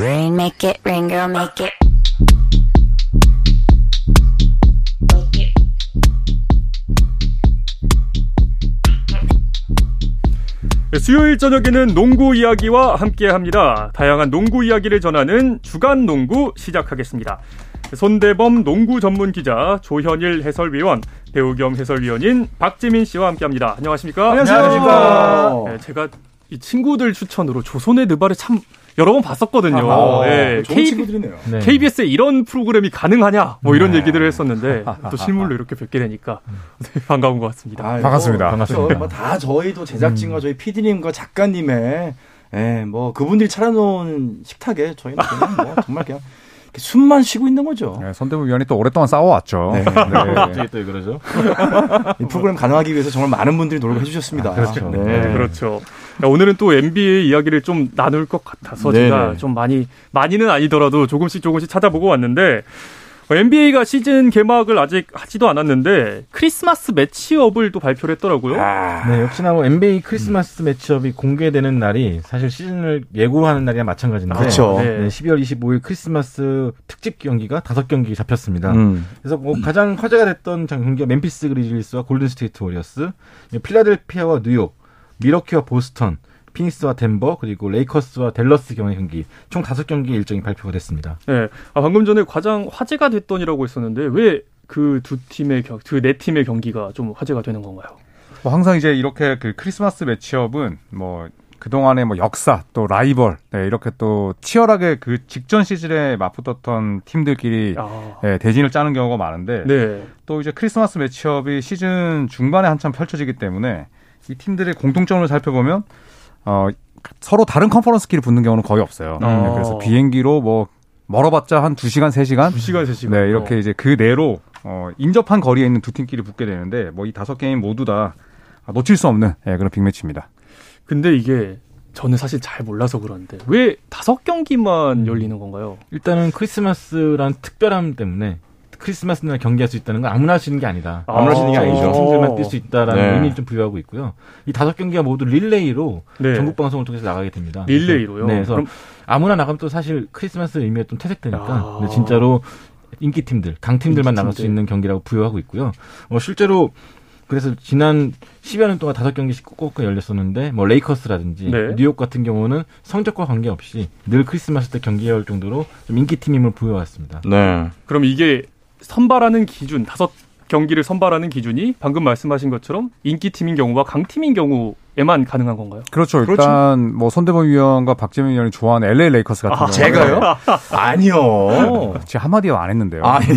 Rain, make it rain, girl, make it. 네, 수요일 저녁에는 농구 이야기와 함께 합니다. 다양한 농구 이야기를 전하는 주간 농구 시작하겠습니다. 손대범 농구 전문 기자, 조현일 해설위원, 배우 겸 해설위원인 박지민 씨와 함께 합니다. 안녕하십니까? 안녕하십니까? 네, 제가 이 친구들 추천으로 조선의 느바를 참 여러 번 봤었거든요. 아하, 네, 좋은 K- 친구들이네요. 네. KBS에 이런 프로그램이 가능하냐? 뭐 이런 네. 얘기들을 했었는데 또 실물로 이렇게 뵙게 되니까 네, 반가운 것 같습니다. 아이고, 반갑습니다. 반갑습니다. 뭐다 저희도 제작진과 저희 PD님과 작가님의 예, 뭐 그분들이 차려놓은 식탁에 저희는 그냥 뭐 정말 그냥 숨만 쉬고 있는 거죠. 네, 손대문 위원이 또 오랫동안 싸워왔죠. 네. 네. 갑자기 또 그러죠? 이 프로그램 가능하기 위해서 정말 많은 분들이 노력해 주셨습니다. 그렇죠. 네. 네, 그렇죠. 야, 오늘은 또 NBA 이야기를 좀 나눌 것 같아서 네네. 제가 좀 많이 많이는 아니더라도 조금씩 조금씩 찾아보고 왔는데 NBA가 시즌 개막을 아직 하지도 않았는데 크리스마스 matchup을 또 발표를 했더라고요. 아, 네, 역시나 뭐 NBA 크리스마스 matchup이 공개되는 날이 사실 시즌을 예고하는 날이랑 마찬가지인데 그렇죠. 네. 네, 12월 25일 크리스마스 특집 경기가 다섯 경기 잡혔습니다. 음. 그래서 뭐 가장 화제가 됐던 장- 경기가 멤피스 그리즐리스와 골든 스테이트 워리어스, 필라델피아와 뉴욕, 미러키와 보스턴, 피닉스와 덴버 그리고 레이커스와 댈러스 경기 경기 총 다섯 경기 일정이 발표가 됐습니다. 네. 아, 방금 전에 가장 화제가 됐던이라고 했었는데 왜 그 두 팀의 그 네 팀의 경기가 좀 화제가 되는 건가요? 뭐 항상 이제 이렇게 그 크리스마스 매치업은 뭐 그동안의 뭐 역사 또 라이벌 네, 이렇게 또 치열하게 그 직전 시즌에 맞붙었던 팀들끼리 아, 예, 대진을 짜는 경우가 많은데 네. 또 이제 크리스마스 매치업이 시즌 중반에 한참 펼쳐지기 때문에 이 팀들의 공통점을 살펴보면 어 서로 다른 컨퍼런스끼리 붙는 경우는 거의 없어요. 어. 네, 그래서 비행기로 뭐 멀어봤자 한 2시간, 3시간 2시간 3시간. 네, 이렇게 이제 그 내로 어, 인접한 거리에 있는 두 팀끼리 붙게 되는데 뭐 이 다섯 게임 모두 다 놓칠 수 없는 예, 그런 빅매치입니다. 근데 이게 저는 사실 잘 몰라서 그러는데 왜 다섯 경기만 열리는 건가요? 일단은 크리스마스란 특별함 때문에 크리스마스 날 경기할 수 있다는 건 아무나 할 수 있는 게 아니다. 아, 아무나 할 수 있는 게 아니죠. 팀들만 뛸 수 있다라는 네. 의미를 좀 부여하고 있고요. 이 다섯 경기가 모두 릴레이로 네. 전국 방송을 통해서 나가게 됩니다. 릴레이로요? 네, 그래서 그럼- 아무나 나가면 또 사실 크리스마스 의미가 좀 퇴색되니까 아. 진짜로 인기 팀들, 강 팀들만 인기 나갈 수. 있는 경기라고 부여하고 있고요. 어, 실제로 그래서 지난 10여 년 동안 다섯 경기씩 꼭꼭 열렸었는데 뭐 레이커스라든지 네. 뉴욕 같은 경우는 성적과 관계없이 늘 크리스마스 때 경기해 올 정도로 좀 인기 팀임을 보여왔습니다. 네. 그럼 이게 선발하는 기준 다섯 경기를 선발하는 기준이 방금 말씀하신 것처럼 인기 팀인 경우와 강팀인 경우 에만 가능한 건가요? 그렇죠. 그렇죠. 일단 뭐 손대범 위원과 박재민 위원이 좋아하는 LA 레이커스 같은 아, 경우 제가요? 아니요. 제가 한마디 안 했는데요. 아, 네.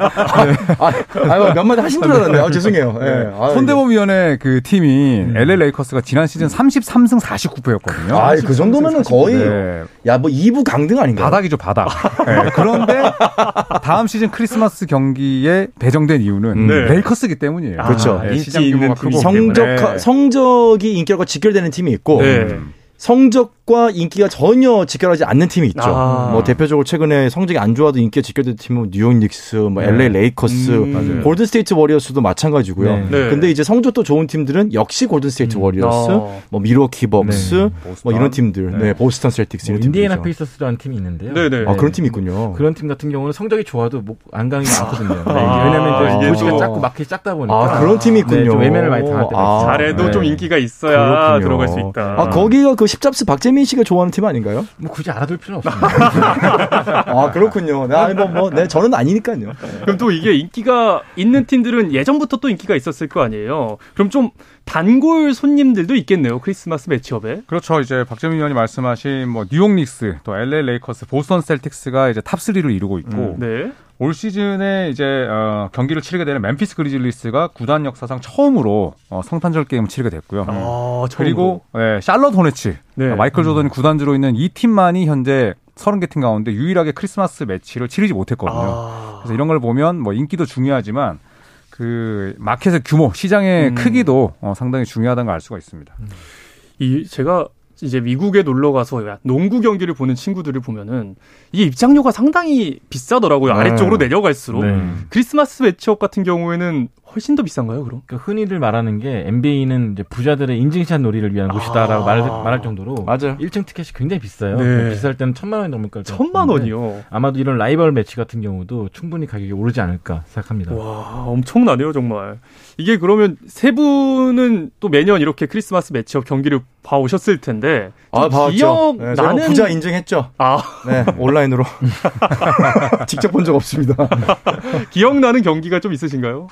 아, 아, 아, 몇 마디 하신 줄 알았네요. 아, 죄송해요. 예. 아, 손대범 위원의 그 팀인 LA 레이커스가 지난 시즌 33승 49패였거든요. 아, 그 정도면은 거의 네, 야, 뭐 2부 강등 아닌가요? 바닥이죠, 바닥. 네, 그런데 다음 시즌 크리스마스 경기에 배정된 이유는 네. 레이커스기 때문이에요. 그렇죠. 네, 인기 시장 있는 팀이 크고 성적. 성적이 인기와 직결되는 팀이 있고 네. 음. 성적과 인기가 전혀 직결하지 않는 팀이 있죠. 아. 뭐 대표적으로 최근에 성적이 안 좋아도 인기가 직결된 팀은 뉴욕 닉스, 뭐 네. LA 레이커스, 음. 골든 스테이트 워리어스도 마찬가지고요. 네. 네. 근데 이제 성적도 좋은 팀들은 역시 골든 스테이트 워리어스, 어. 뭐 밀워키 벅스, 네. 뭐 이런 팀들, 네, 네. 보스턴 셀틱스 뭐 이런 인디애나. 페이서스라는 팀이 있는데요. 네네. 아 그런 팀이 있군요. 그런 팀 같은 경우는 성적이 좋아도 목 안강이 많거든요. 네, 아, 왜냐하면 이게 이제 도시가 또- 작고 마켓이 작다 보니까 아 그런 팀이 있군요. 네, 좀 외면을 많이 당할 때가 아. 잘해도 네. 좀 인기가 있어야 그렇군요. 들어갈 수 있다. 아 거기가 그 십잡스 박재민 씨가 좋아하는 팀 아닌가요? 뭐 굳이 알아둘 필요는 없습니다. 아 그렇군요. 네, 아니, 뭐, 뭐, 네, 저는 아니니까요. 그럼 또 이게 인기가 있는 팀들은 예전부터 또 인기가 있었을 거 아니에요. 그럼 좀 단골 손님들도 있겠네요. 크리스마스 matchup에. 그렇죠. 이제 박재민 위원이 말씀하신 뭐 뉴욕 닉스, 또 LA 레이커스, 보스턴 셀틱스가 이제 top 3를 이루고 있고 네. 올 시즌에 이제 어, 경기를 치르게 되는 멤피스 그리즐리스가 구단 역사상 처음으로 어, 성탄절 게임을 치르게 됐고요. 아, 그리고 예, 샬럿 호네츠, 네. 마이클 조던이 구단주로 있는 이 팀만이 현재 30개 팀 가운데 유일하게 크리스마스 매치를 치르지 못했거든요. 아. 그래서 이런 걸 보면 뭐 인기도 중요하지만 그 마켓의 규모, 시장의 음. 크기도 어, 상당히 중요하다는 걸 알 수가 있습니다. 이 제가 이제 미국에 놀러 가서 농구 경기를 보는 친구들을 보면은 이게 입장료가 상당히 비싸더라고요. 네. 아래쪽으로 내려갈수록 네. 크리스마스 matchup 같은 경우에는 훨씬 더 비싼가요, 그럼? 그러니까 흔히들 말하는 게 NBA는 이제 부자들의 인증샷 놀이를 위한 곳이다라고 아. 말, 말할 정도로 맞아요. 1층 티켓이 굉장히 비싸요. 네. 비쌀 때는 천만 원이 넘을 걸 천만 원이요. 아마도 이런 라이벌 매치 같은 경우도 충분히 가격이 오르지 않을까 생각합니다. 와, 엄청나네요, 정말. 이게 그러면 세 분은 또 매년 이렇게 크리스마스 matchup 경기를 봐 오셨을 텐데. 좀 아, 봐왔죠. 기억 네, 나는 부자 인증했죠. 아, 네, 온라인으로. 직접 본 적 없습니다. 기억나는 경기가 좀 있으신가요?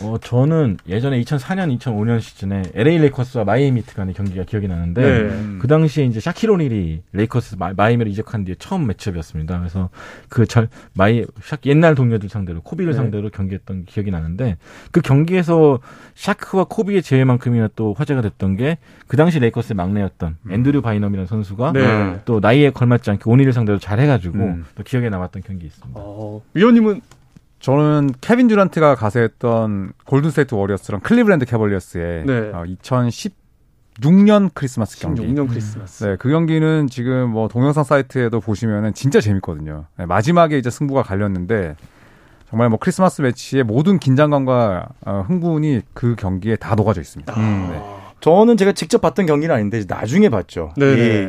어, 저는 예전에 2004년, 2005년 시즌에 LA 레이커스와 마이애미 히트 간의 경기가 기억이 나는데 네. 그 당시에 이제 샤킬 오닐이 레이커스 마, 마이애미를 이적한 뒤에 처음 matchup이었습니다. 그래서 그 절 마이 샤 옛날 동료들 상대로 코비를 네. 상대로 경기했던 기억이 나는데 그 경기에서 샤크와 코비의 재회만큼이나 또 화제가 됐던 게 그 당시 레이커스의 막내였던 앤드류 바이넘이라는 선수가 네. 또 나이에 걸맞지 않게 오닐을 상대로 잘 해가지고 음. 또 기억에 남았던 경기 있습니다. 어, 위원님은 저는 케빈 듀란트가 가세했던 골든스테이트 워리어스랑 클리브랜드 캐벌리어스의 네. 어, 2016년 크리스마스 경기. 16년 크리스마스. 네, 그 경기는 지금 뭐 동영상 사이트에도 보시면은 진짜 재밌거든요. 네, 마지막에 이제 승부가 갈렸는데 정말 뭐 크리스마스 매치의 모든 긴장감과 어, 흥분이 그 경기에 다 녹아져 있습니다. 아. 네. 저는 제가 직접 봤던 경기는 아닌데 나중에 봤죠. 이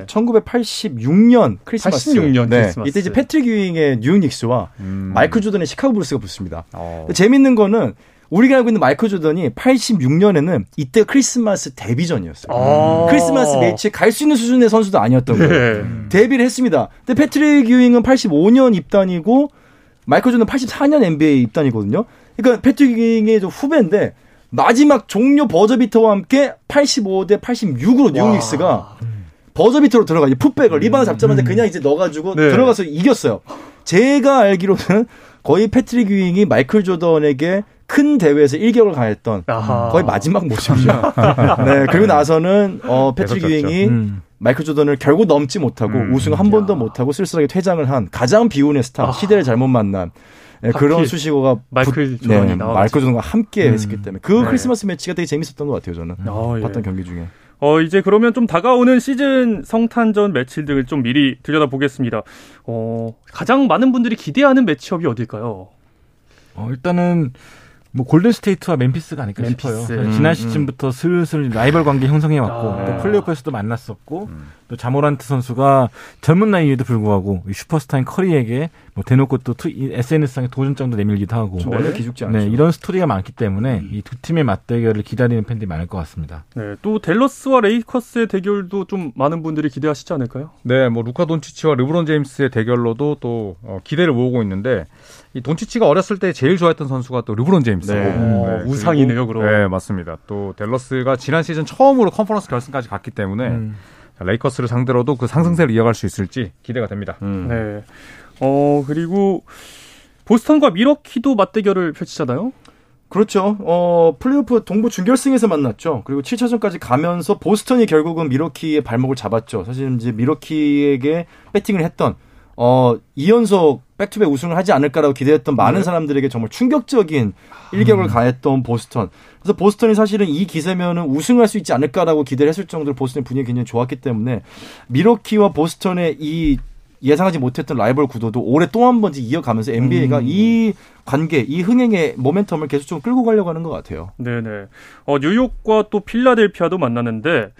1986년 크리스마스. 86년 네, 크리스마스. 이때 이제 패트릭 유잉의 뉴욕 닉스와 음. 마이클 조던의 시카고 불스가 붙습니다. 어. 재밌는 거는 우리가 알고 있는 마이클 조던이 86년에는 이때 크리스마스 데뷔전이었어요. 아. 크리스마스 매치에 갈 수 있는 수준의 선수도 아니었던 거예요. 네. 데뷔를 했습니다. 근데 패트릭 유잉은 85년 입단이고 마이클 조던 84년 NBA 입단이거든요. 그러니까 패트릭 유잉의 좀 후배인데 마지막 종료 버저비터와 함께 85대 86으로 뉴욕 닉스가 버저비터로 들어가 이제 putback을 리바운드 잡자마자 그냥 이제 넣어가지고 네. 들어가서 이겼어요. 제가 알기로는 거의 패트릭 유잉이 마이클 조던에게 큰 대회에서 일격을 가했던 아하. 거의 마지막 모습이죠. 네, 그리고 나서는 어, 패트릭. 유잉이 음. 마이클 조던을 결국 넘지 못하고 음. 우승 한 번도 못하고 쓸쓸하게 퇴장을 한 가장 비운의 스타, 아. 시대를 잘못 만난 예, 하필 그런 수식어가 마이클 붙- 조던이 네. 마이클 조던과 함께 했었기 때문에 그 네. 크리스마스 매치가 되게 재밌었던 것 같아요 저는 아, 예. 봤던 경기 중에 어, 이제 그러면 좀 다가오는 시즌 성탄절 매치들을 좀 미리 들여다 보겠습니다. 어, 가장 많은 분들이 기대하는 matchup이 어딜까요? 어, 일단은 뭐 골든 스테이트와 멤피스가 아닐까 멤피스. 싶어요. 음, 지난 음. 시즌부터 슬슬 라이벌 관계 형성해 왔고 아. 또 플레이오프에서도 만났었고 음. 또 자 모란트 선수가 젊은 나이에도 불구하고 이 슈퍼스타인 커리에게 뭐 대놓고 또 SNS상에 도전장도 내밀기도 하고 좀 원래 기죽지 않죠. 네, 이런 스토리가 많기 때문에 이 두 팀의 맞대결을 기다리는 팬들이 많을 것 같습니다. 네, 또 댈러스와 레이커스의 대결도 좀 많은 분들이 기대하시지 않을까요? 네, 뭐 루카 돈치치와 르브론 제임스의 대결로도 또 어, 기대를 모으고 있는데 이 돈치치가 어렸을 때 제일 좋아했던 선수가 또 르브론 제임스고 네. 어, 우상이네요, 그럼. 네, 맞습니다. 또 댈러스가 지난 시즌 처음으로 컨퍼런스 결승까지 갔기 때문에 음. 자, 레이커스를 상대로도 그 상승세를 이어갈 수 있을지 기대가 됩니다. 음. 네. 어, 그리고 보스턴과 밀워키도 맞대결을 펼치잖아요. 그렇죠. 어, 플레이오프 동부 준결승에서 만났죠. 그리고 7차전까지 가면서 보스턴이 결국은 밀워키의 발목을 잡았죠. 사실 이제 밀워키에게 베팅을 했던 어, 2연속 back-to-back 우승을 하지 않을까라고 기대했던 많은 사람들에게 정말 충격적인 일격을 가했던 보스턴. 그래서 보스턴이 사실은 이 기세면은 우승할 수 있지 않을까라고 기대를 했을 정도로 보스턴의 분위기 굉장히 좋았기 때문에 미러키와 보스턴의 이 예상하지 못했던 라이벌 구도도 올해 또 한 번 이어가면서 NBA가 이 관계, 이 흥행의 모멘텀을 계속 좀 끌고 가려고 하는 것 같아요. 네네. 어, 뉴욕과 또 필라델피아도 만나는데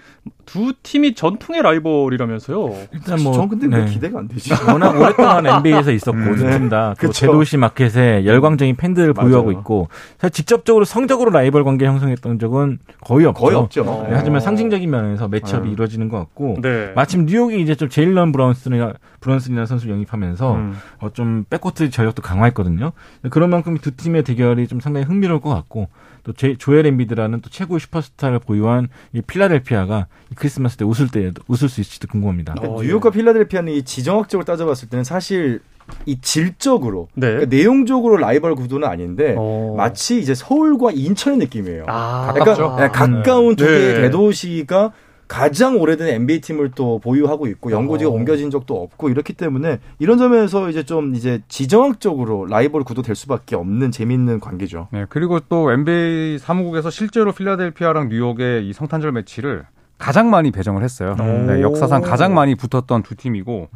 두 팀이 전통의 라이벌이라면서요. 일단 뭐 전 근데 왜 네. 기대가 안 되지? 워낙 오랫동안 NBA에서 있었고 음, 두 네. 팀 다. 대도시 마켓에 열광적인 팬들을 맞아요. 보유하고 있고 사실 직접적으로 성적으로 라이벌 관계 형성했던 적은 거의 없죠. 거의 없죠. 네, 하지만 상징적인 면에서 매치업이 음. 이루어지는 것 같고 네. 마침 뉴욕이 이제 좀 제일런 브라운슨 아 브런슨이라는 선수를 영입하면서 음. 어, 좀 백코트 전력도 강화했거든요. 그런 만큼 두 팀의 대결이 좀 상당히 흥미로울 것 같고 또 제, 조엘 엠비드라는 또 최고의 슈퍼스타를 보유한 이 필라델피아가 이 크리스마스 때 웃을 때 웃을 수 있을지도 궁금합니다. 어, 그러니까 뉴욕과 필라델피아는 이 지정학적으로 따져봤을 때는 사실 이 질적으로 네. 그러니까 내용적으로 라이벌 구도는 아닌데 어. 마치 이제 서울과 인천의 느낌이에요. 아, 그러니까 네, 가까운 두 네. 개의 대도시가 가장 오래된 NBA 팀을 또 보유하고 있고 연고지가 어. 옮겨진 적도 없고 이렇기 때문에 이런 점에서 이제 좀 이제 지정학적으로 라이벌 구도 될 수밖에 없는 재밌는 관계죠. 네, 그리고 또 NBA 사무국에서 실제로 필라델피아랑 뉴욕의 이 성탄절 매치를 가장 많이 배정을 했어요. 네, 역사상 가장 많이 붙었던 두 팀이고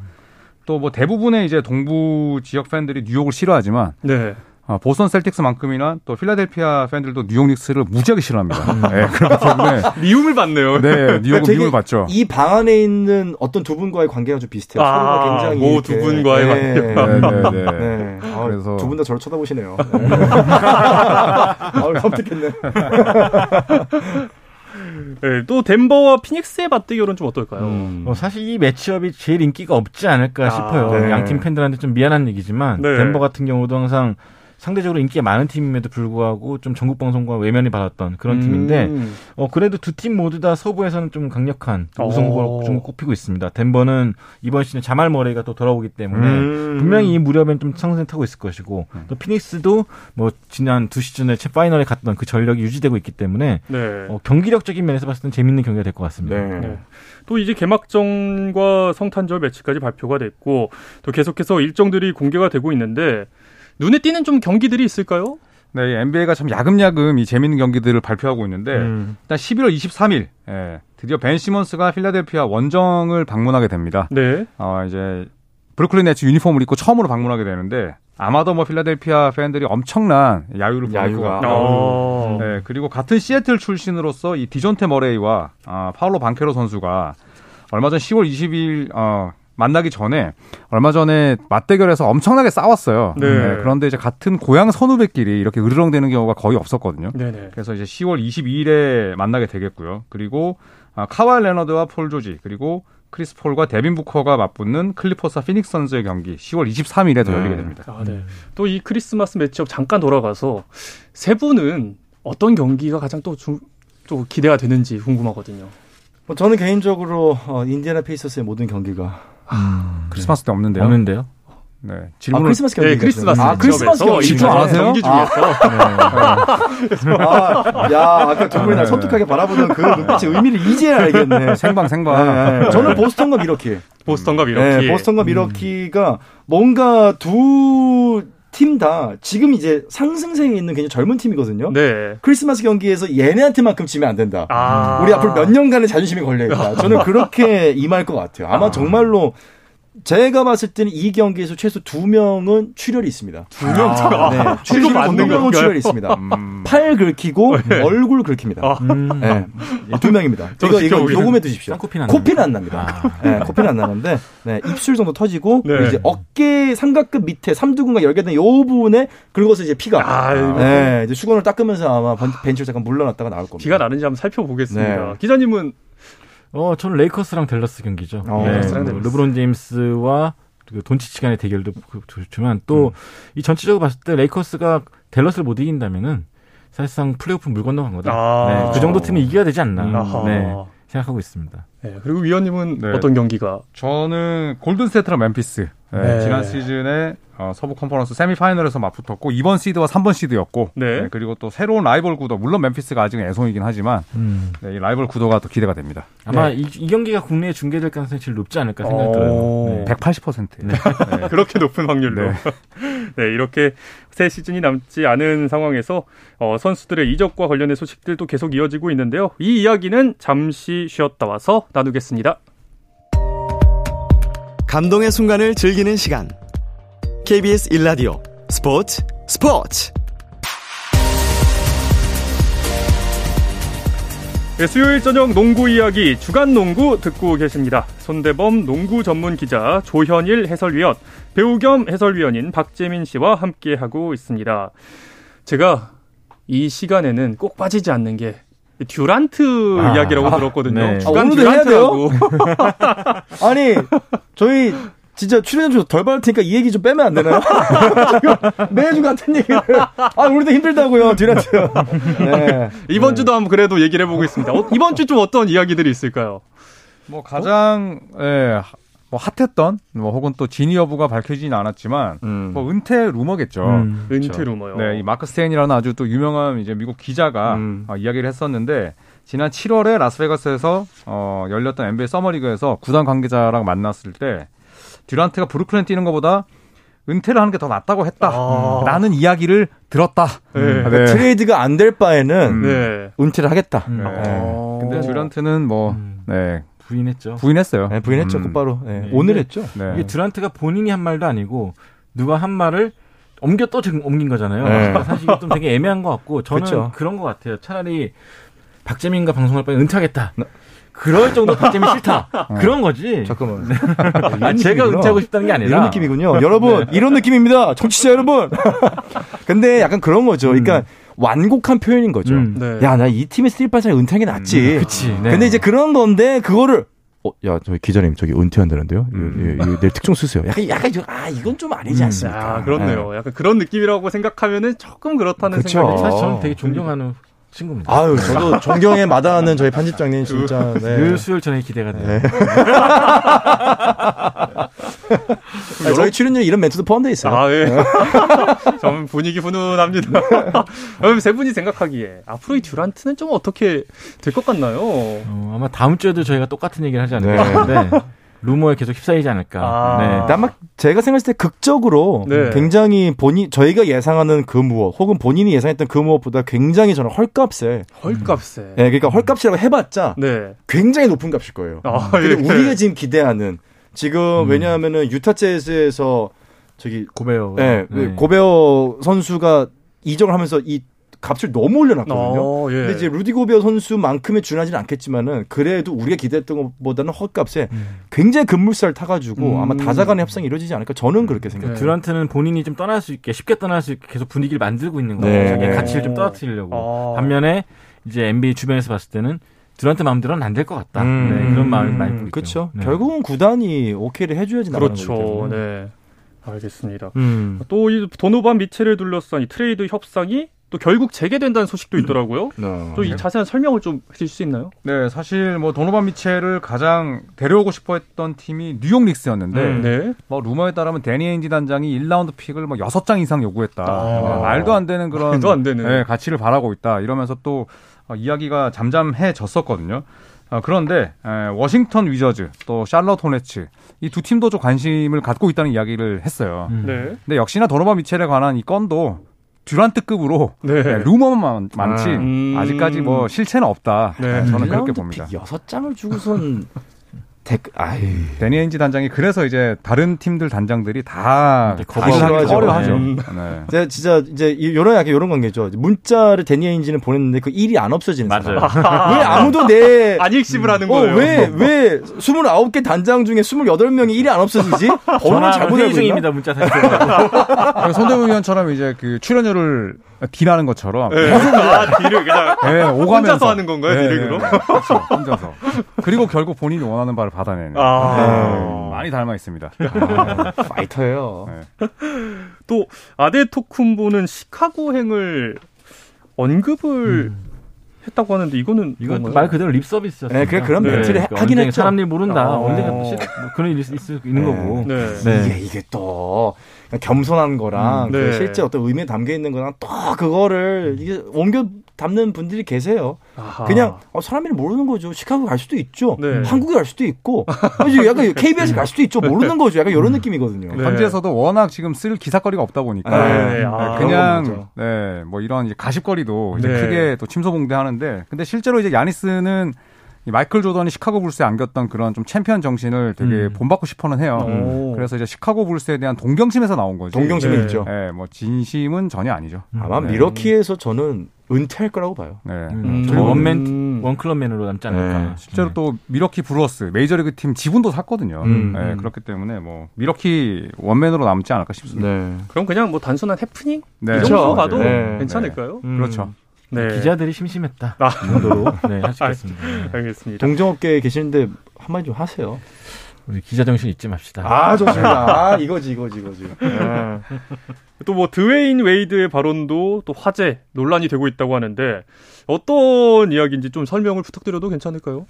또 뭐 대부분의 이제 동부 지역 팬들이 뉴욕을 싫어하지만 네. 아, 보스턴 셀틱스만큼이나 또 필라델피아 팬들도 뉴욕 닉스를 무지하게 싫어합니다. 네, 그렇기 때문에 미움을 받네요. 네, 뉴욕은 되게 미움을 받죠. 이 방 안에 있는 어떤 두 분과의 관계가 좀 비슷해요. 아, 서로가 굉장히 뭐 이렇게- 두 분과의 네. 네, 네, 네. 네. 아, 그래서- 두 분 다 저를 쳐다보시네요. 네. 아, 섬뜩했네. 네, 또 덴버와 피닉스의 맞대결은 좀 어떨까요? 음. 어, 사실 이 매치업이 제일 인기가 없지 않을까 아, 싶어요. 네. 양팀 팬들한테 좀 미안한 얘기지만 네. 덴버 같은 경우도 항상 상대적으로 인기가 많은 팀임에도 불구하고 좀 전국 방송과 외면이 받았던 그런 팀인데 음. 어 그래도 두 팀 모두 다 서부에서는 좀 강력한 우승 후보로 어. 좀 꼽히고 있습니다. 덴버는 이번 시즌 자말 머레이가 또 돌아오기 때문에 음. 분명히 이 무렵엔 좀 상승 타고 있을 것이고 또 피닉스도 뭐 지난 두 시즌에 챔 파이널에 갔던 그 전력이 유지되고 있기 때문에 네. 어, 경기력적인 면에서 봤을 땐 재밌는 경기가 될 것 같습니다. 네. 또 이제 개막전과 성탄절 매치까지 발표가 됐고 또 계속해서 일정들이 공개가 되고 있는데 눈에 띄는 좀 경기들이 있을까요? 네, 이 NBA가 참 야금야금 이 재밌는 경기들을 발표하고 있는데 음. 일단 11월 23일 예, 드디어 벤 시몬스가 필라델피아 원정을 방문하게 됩니다. 네. 어, 이제 브루클린 네츠 유니폼을 입고 처음으로 방문하게 되는데 아마도 뭐 필라델피아 팬들이 엄청난 야유를 보낼 것 야유가. 같고 어. 네, 그리고 같은 시애틀 출신으로서 이 디존테 머레이와 아, 파울로 방케로 선수가 얼마 전 10월 20일 어, 만나기 전에 얼마 전에 맞대결에서 엄청나게 싸웠어요. 네. 그런데 이제 같은 고향 선후배끼리 이렇게 으르렁대는 경우가 거의 없었거든요. 네네. 그래서 이제 10월 22일에 만나게 되겠고요. 그리고 아, 카와이 레너드와 폴 조지 그리고 크리스 폴과 데빈 부커가 맞붙는 클리퍼스와 피닉스 선즈의 경기 10월 23일에 더 네. 열리게 됩니다. 아, 네. 또 이 크리스마스 매치업 잠깐 돌아가서 세 분은 어떤 경기가 가장 또, 주, 또 기대가 되는지 궁금하거든요. 뭐 저는 개인적으로 어, 인디애나 페이서스의 모든 경기가 크리스마스 때 없는데요. 없는데요? 네. 아, 질문을 크리스마스 경기 네, 크리스마스 아, 크리스마스 경기 안 하세요? 경기 중에서 아, 야, 아까 두 분이 날 섬뜩하게 바라보던 그 눈빛의 의미를 이제야 알겠네. 생방 생방. 네, 저는 보스턴과 밀워키. 보스턴과 밀워키. 네, 보스턴과 밀워키가 뭔가 두 팀 다 지금 이제 상승세에 있는 굉장히 젊은 팀이거든요. 네. 크리스마스 경기에서 얘네한테만큼 지면 안 된다. 아. 우리 앞으로 몇 년간의 자존심이 걸려 있다. 저는 그렇게 임할 것 같아요. 아마 정말로 제가 봤을 때는 이 경기에서 최소 두 명은 출혈이 있습니다. 두명 차가. 네, 이거 출혈 두 명은? 출혈이 있습니다. 음. 팔 긁히고 얼굴 긁힙니다. 아. 네, 두 명입니다. 이거 이거. 녹음해 두십시오. 쌍코피는 안 코피는 안 납니다. 네, 코피는 안 나는데 네, 입술 정도 터지고 네. 이제 어깨 삼각근 밑에 삼두근과 열개된 요 부분에 긁어서 이제 피가 아, 네, 이제 수건을 닦으면서 아마 벤- 벤치를 잠깐 물러났다가 나올 겁니다. 비가 나는지 한번 살펴보겠습니다. 네. 기자님은 어, 저는 레이커스랑 댈러스 경기죠. 어, 네, 댈러스. 르브론 제임스와 그 돈치치 간의 대결도 그- 좋지만 또 이 음. 전체적으로 봤을 때 레이커스가 댈러스를 못 이긴다면은 사실상 플레이오프 물 건너간 거다. 아. 네, 그 정도 팀이 이겨야 되지 않나. 아하. 네, 생각하고 있습니다. 네, 그리고 위원님은 네. 어떤 경기가 저는 골든 스테이트랑 멤피스. 네, 네. 지난 시즌에 어, 서부 컨퍼런스 세미파이널에서 맞붙었고 2번 시드와 3번 시드였고 네. 그리고 또 새로운 라이벌 구도 물론 멤피스가 아직은 애송이긴 하지만 네, 이 라이벌 구도가 또 기대가 됩니다. 아마 이, 이 경기가 국내에 중계될 가능성이 제일 높지 않을까 생각이 어. 들어요. 네. 180%. 네. 그렇게 높은 확률로. 네. 네. 이렇게 새 시즌이 남지 않은 상황에서 어, 선수들의 이적과 관련된 소식들도 계속 이어지고 있는데요. 이 이야기는 잠시 쉬었다 와서 나누겠습니다. 감동의 순간을 즐기는 시간. KBS 1라디오 스포츠 스포츠. 네, 수요일 저녁 농구 이야기 주간 농구 듣고 계십니다. 손대범 농구 전문 기자 조현일 해설위원, 배우 겸 해설위원인 박재민 씨와 함께하고 있습니다. 제가 이 시간에는 꼭 빠지지 않는 게 듀란트 아, 이야기라고 아, 들었거든요. 네. 주간 아, 오늘도 해야 듀란트라고. 아니 저희 진짜 출연 좀덜 받을 테니까 이 얘기 좀 빼면 안 되나요? 매주 같은 얘기를. 아 우리도 힘들다고요, 듀란트. 네. 이번 주도 한번 그래도 얘기를 해보고 있습니다. 어, 이번 주 좀 어떤 이야기들이 있을까요? 뭐 가장 예, 뭐 핫했던 뭐 혹은 또 진위 여부가 밝혀지진 않았지만 뭐 은퇴 루머겠죠. 음. 은퇴 그렇죠. 루머요. 네, 이 마크 스테인이라는 아주 또 유명한 이제 미국 기자가 음. 어, 이야기를 했었는데 지난 7월에 라스베가스에서 어, 열렸던 NBA 서머리그에서 구단 관계자랑 만났을 때 듀란트가 브루클린 뛰는 것보다 은퇴를 하는 게 더 낫다고 했다. 아. 라는 이야기를 들었다. 네. 네. 트레이드가 안 될 바에는 음. 네. 은퇴를 하겠다. 음. 네. 어. 근데 듀란트는 뭐 음. 네, 부인했죠. 부인했어요. 네, 부인했죠, 음. 곧바로. 네, 네. 오늘 했죠. 네. 이게 듀란트가 본인이 한 말도 아니고 누가 한 말을 옮겨 또 지금 옮긴 거잖아요. 네. 사실 이게 좀 되게 애매한 것 같고 저는 그쵸. 그런 것 같아요. 차라리 박재민과 방송할 바에 은퇴하겠다. 그럴 정도 박재민 싫다. 그런 거지. 잠깐만. 아, 제가 은퇴하고 싶다는 게 아니라 이런 느낌이군요. 여러분, 이런 느낌입니다. 청취자 여러분. 근데 약간 그런 거죠. 그러니까 완곡한 표현인 거죠. 음. 네. 야, 나 이 팀에 스틸파자 은퇴하는 게 낫지. 그치. 네. 근데 이제 그런 건데 그거를 어, 야, 저기 기자님 저기 은퇴한다는데요. 음. 이거, 이거 내일 특종 쓰세요. 약간 약간 좀, 아, 이건 좀 아니지 않습니까? 아, 그렇네요. 약간 그런 느낌이라고 생각하면은 조금 그렇다는 그쵸. 생각이 사실 저는 어. 되게 존경하는 친구입니다. 아유, 저도 존경에 마다하는 저희 편집장님 진짜. 네. 늘 수요일 저녁에 기대가 돼요. 아, 저희 출연료 이런 멘트도 포함되어 있어요. 아, 예. 좀 분위기 훈훈합니다. 그럼 세 분이 생각하기에 앞으로 이 듀란트는 좀 어떻게 될 것 같나요? 어, 아마 다음 주에도 저희가 똑같은 얘기를 하지 않을까 네. 싶은데 루머에 계속 휩싸이지 않을까. 아. 네. 근데 아마 제가 생각했을 때 극적으로 네. 굉장히 본인 저희가 예상하는 그 무엇 혹은 본인이 예상했던 그 무엇보다 굉장히 저는 헐값에 헐값에. 예, 그러니까 헐값이라고 해봤자 네. 굉장히 높은 값일 거예요. 아, 근데 예. 우리가 지금 기대하는 지금 왜냐하면은 유타 재즈에서 저기 고베어. 예, 네. 고베어 선수가 이적을 하면서 이 값을 너무 올려놨거든요. 어, 예. 근데 이제 루디 고베어 선수만큼의 준하지는 않겠지만은 그래도 우리가 기대했던 것보다는 헐값에 굉장히 급물살 타가지고 음. 아마 다자간의 협상이 이루어지지 않을까 저는 그렇게 생각해요. 네. 듀란트는 본인이 좀 떠날 수 있게 쉽게 떠날 수 있게 계속 분위기를 만들고 있는 거예요. 네. 자기의 네. 가치를 좀 떨어뜨리려고. 아. 반면에 이제 NBA 주변에서 봤을 때는 듀란트 마음대로는 안 될 것 같다. 음. 네, 그런 마음이 많이 보이죠. 그렇죠. 네. 결국은 구단이 오케이를 해줘야지 나가는 그렇죠. 때문에. 네. 알겠습니다. 음. 또 이 도노반 미첼을 둘러싼 이 트레이드 협상이 또 결국 재개된다는 소식도 있더라고요. 네. 또 이 자세한 설명을 좀 해주실 수 있나요? 네, 사실 뭐 도노반 미첼을 가장 데려오고 싶어했던 팀이 뉴욕 닉스였는데 음. 네. 뭐 루머에 따르면 대니 에인지 단장이 1라운드 픽을 뭐 6장 이상 요구했다. 아. 말도 안 되는 그런 말도 안 되는. 네, 가치를 바라고 있다. 이러면서 또 어, 이야기가 잠잠해졌었거든요. 어, 그런데 에, 워싱턴 위저즈 또 샬럿 호네츠 이 두 팀도 좀 관심을 갖고 있다는 이야기를 했어요. 음. 네. 근데 역시나 도노반 미첼에 관한 이 건도 듀란트급으로 네. 네, 루머만 많지 아. 음. 아직까지 뭐 실체는 없다. 네. 네, 저는 그렇게 봅니다. 픽 여섯 장을 주고선 댓 아이. 데니 에인지 단장이 그래서 이제 다른 팀들 단장들이 다 이제 가기를 거부하죠. 하기 꺼려하죠. 음. 네. 제가 진짜 이제 이- 요런 약간 요런 관계죠. 문자를 데니에인지는 보냈는데 그 일이 안 없어지는 맞아요. 사람. 왜 아무도 내 안익십을 하는 어, 거예요. 왜, 왜, 29개 단장 중에 28명이 일이 안 없어지지? 번호를 잘못 알고? 중입니다. 문자 사실. 손대부 위원처럼 이제 그 출연료를 딜하는 것처럼 네. 아, 딜을 그냥 네, 오가면서 혼자서 하는 건가요, 딜을 그럼? 그렇죠, 혼자서. 그리고 결국 본인이 원하는 바를 받아내는. 아. 네, 많이 닮아 있습니다. 파이터예요. 네. 또 아데 토쿤보는 시카고행을 언급을 했다고 하는데 이거는 이건 뭔가요? 말 그대로 립 서비스였어요. 네, 그래, 그런 멘트를 하긴 했죠. 사람 일 모른다. 아. 언젠가 또 실- 뭐 그런 일이 있을 수 있는 거고. 네. 네. 이게, 이게 또, 겸손한 거랑, 음, 그 네. 실제 어떤 의미에 담겨 있는 거랑 또 그거를 이게 옮겨 담는 분들이 계세요. 아하. 그냥, 어, 사람 일 모르는 거죠. 시카고 갈 수도 있죠. 네. 한국에 갈 수도 있고, 약간 KBS 갈 수도 있죠. 모르는 거죠. 약간 이런 느낌이거든요. 네. 현지에서도 워낙 지금 쓸 기사거리가 없다 보니까 네, 네, 아, 그냥. 네, 뭐 이런 이제 가십거리도 이제 네. 크게 또 침소봉대하는데 근데 실제로 이제 야니스는 이 마이클 조던이 시카고 불스에 안겼던 그런 좀 챔피언 정신을 되게 음. 본받고 싶어는 해요. 오. 그래서 이제 시카고 불스에 대한 동경심에서 나온 거지. 동경심이 네. 있죠. 네, 뭐 진심은 전혀 아니죠. 아마 네. 밀워키에서 저는 은퇴할 거라고 봐요. 네. 음, 음. 원맨 원클럽맨으로 남지 않을까. 네. 실제로 또 밀워키 브루어스 메이저리그 팀 지분도 샀거든요. 음. 네, 그렇기 때문에 뭐 밀워키 원맨으로 남지 않을까 싶습니다. 네. 그럼 그냥 뭐 단순한 해프닝 네. 이 정도 그렇죠. 봐도 네. 괜찮을까요? 음, 그렇죠. 네. 기자들이 심심했다. 아. 이 정도로 네, 할 수 있겠습니다. 네. 알겠습니다. 동종업계에 계시는데 한마디 좀 하세요. 우리 기자 정신 잊지 맙시다. 아, 좋습니다. 아, 이거지, 이거지, 이거지. 또 뭐 드웨인 웨이드의 발언도 또 화제 논란이 되고 있다고 하는데 어떤 이야기인지 좀 설명을 부탁드려도 괜찮을까요?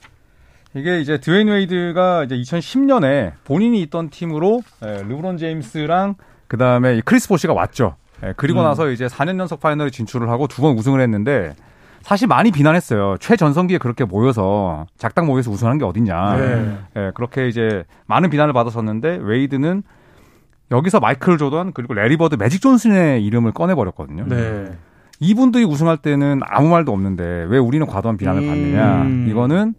이게 이제 드웨인 웨이드가 이제 2010년에 본인이 있던 팀으로 에, 르브론 제임스랑 그 다음에 크리스 보시가 왔죠. 에, 그리고 음. 나서 이제 4년 연속 파이널에 진출을 하고 두 번 우승을 했는데 사실 많이 비난했어요. 최전성기에 그렇게 모여서 작당 모여서 우승한 게 어딨냐. 네. 예, 그렇게 이제 많은 비난을 받았었는데 웨이드는 여기서 마이클 조던 그리고 레리 버드 매직 존슨의 이름을 꺼내버렸거든요. 네. 이분들이 우승할 때는 아무 말도 없는데 왜 우리는 과도한 비난을 음. 받느냐. 이거는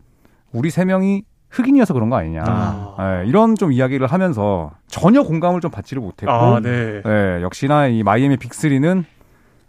우리 세 명이 흑인이어서 그런 거 아니냐. 아. 예, 이런 좀 이야기를 하면서 전혀 공감을 좀 받지를 못했고 아, 네. 예, 역시나 이 마이애미 빅3는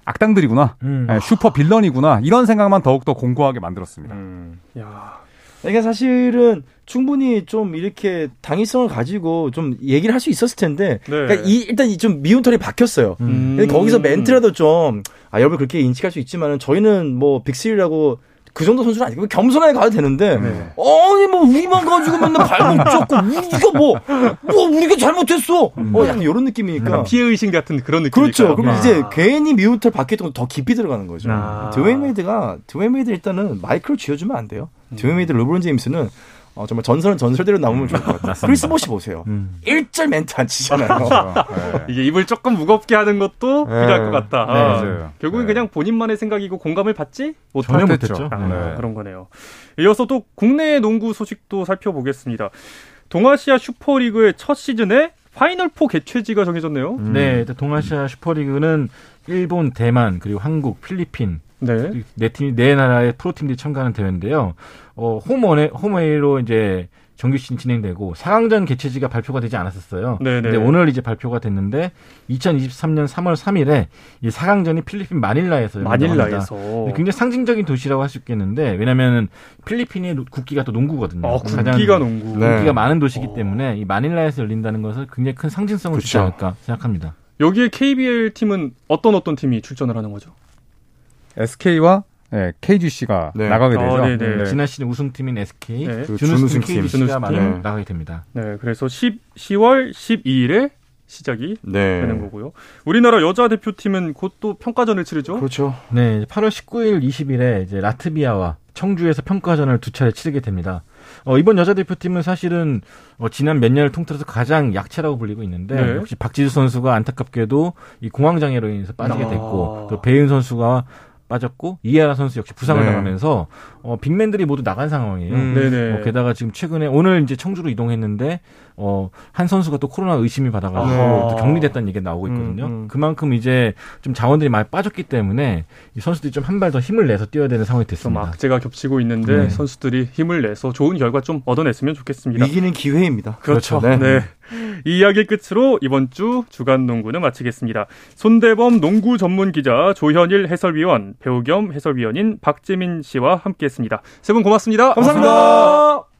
악당들이구나. 음. 예, 슈퍼 빌런이구나. 이런 생각만 더욱더 공고하게 만들었습니다. 음, 야. 그러니까 사실은 충분히 좀 이렇게 당위성을 가지고 좀 얘기를 할 수 있었을 텐데 네. 그러니까 이, 일단 이좀 미운 털이 박혔어요. 음. 거기서 멘트라도 좀, 아, 여러분 그렇게 인식할 수 있지만은 저희는 뭐 빅3라고 그 정도 선수는 아니고 겸손하게 가도 되는데, 네. 아니 뭐 우리만 가지고 맨날 발목 잡고 우리가 뭐, 뭐 우리가 잘못했어. 어, 약간 이런 느낌이니까. 피해 의식 같은 그런 느낌. 그렇죠. 그럼 이제 괜히 미운 털 박혔던 거 더 깊이 들어가는 거죠. 아. 드웨인 웨이드가 드웨인 웨이드 일단은 마이크를 쥐어주면 안 돼요. 드웨인 웨이드, 르브론 제임스는 어, 정말 전설은 전설대로 나오면 좋을 것 같아요. 크리스 보시 보세요. 음. 일절 멘트 안 치잖아요. 예. 이게 입을 조금 무겁게 하는 것도 네. 필요할 것 같다. 네, 아, 맞아요. 결국은 네. 그냥 본인만의 생각이고 공감을 받지 못한 전혀 못했죠. 아, 네. 그런 거네요. 이어서 또 국내 농구 소식도 살펴보겠습니다. 동아시아 슈퍼리그의 첫 시즌에 파이널 4 개최지가 정해졌네요. 네, 일단 동아시아 슈퍼리그는 일본, 대만, 그리고 한국, 필리핀 네. 네 팀, 네 나라의 프로팀들이 참가하는 대회인데요. 어, 홈앤, 홈앤어웨이로 이제 정규 시즌 진행되고 4강전 개최지가 발표가 되지 않았었어요. 네네. 근데 오늘 이제 발표가 됐는데 2023년 3월 3일에 이 4강전이 필리핀 마닐라에서. 마닐라에서. 굉장히 상징적인 도시라고 할 수 있겠는데 왜냐하면 필리핀의 노- 국기가 또 농구거든요. 어, 가장 국기가 농구. 네. 인기가 많은 도시이기 어. 때문에 이 마닐라에서 열린다는 것을 굉장히 큰 상징성을 주지 그쵸. 않을까 생각합니다. 여기에 KBL 팀은 어떤 어떤 팀이 출전을 하는 거죠? SK와 예, KGC가 네. 나가게 어, 되죠. 네네. 네. 지난 시즌 우승팀인 SK, 네. 그 준우승 준우승 팀. KGC가 준우승 만약 팀. 나가게 됩니다. 네, 그래서 10, 10월 12일에 시작이 네. 되는 거고요. 우리나라 여자 대표팀은 곧 또 평가전을 치르죠. 그렇죠. 네, 8월 19일, 20일에 이제 라트비아와 청주에서 평가전을 두 차례 치르게 됩니다. 어, 이번 여자 대표팀은 사실은 어, 지난 몇 년을 통틀어서 가장 약체라고 불리고 있는데 네. 역시 박지수 선수가 안타깝게도 이 공황 장애로 인해서 빠지게 아. 됐고 또 배윤 선수가 빠졌고 이하라 선수 역시 부상을 네. 당하면서 어, 빅맨들이 모두 나간 상황이에요. 음. 어, 게다가 지금 최근에 오늘 이제 청주로 이동했는데 어, 한 선수가 또 코로나 의심이 받아가지고 아하. 또 격리됐다는 얘기가 나오고 있거든요. 음, 음. 그만큼 이제 좀 자원들이 많이 빠졌기 때문에 이 선수들이 좀 한 발 더 힘을 내서 뛰어야 되는 상황이 좀 됐습니다. 악재가 겹치고 있는데 네. 선수들이 힘을 내서 좋은 결과 좀 얻어냈으면 좋겠습니다. 위기는 기회입니다. 그렇죠. 그렇죠. 네. 이 이야기 끝으로 이번 주 주간 농구는 마치겠습니다. 손대범 농구 전문 기자 조현일 해설위원, 배우 겸 해설위원인 박재민 씨와 함께했습니다. 세 분 고맙습니다. 감사합니다.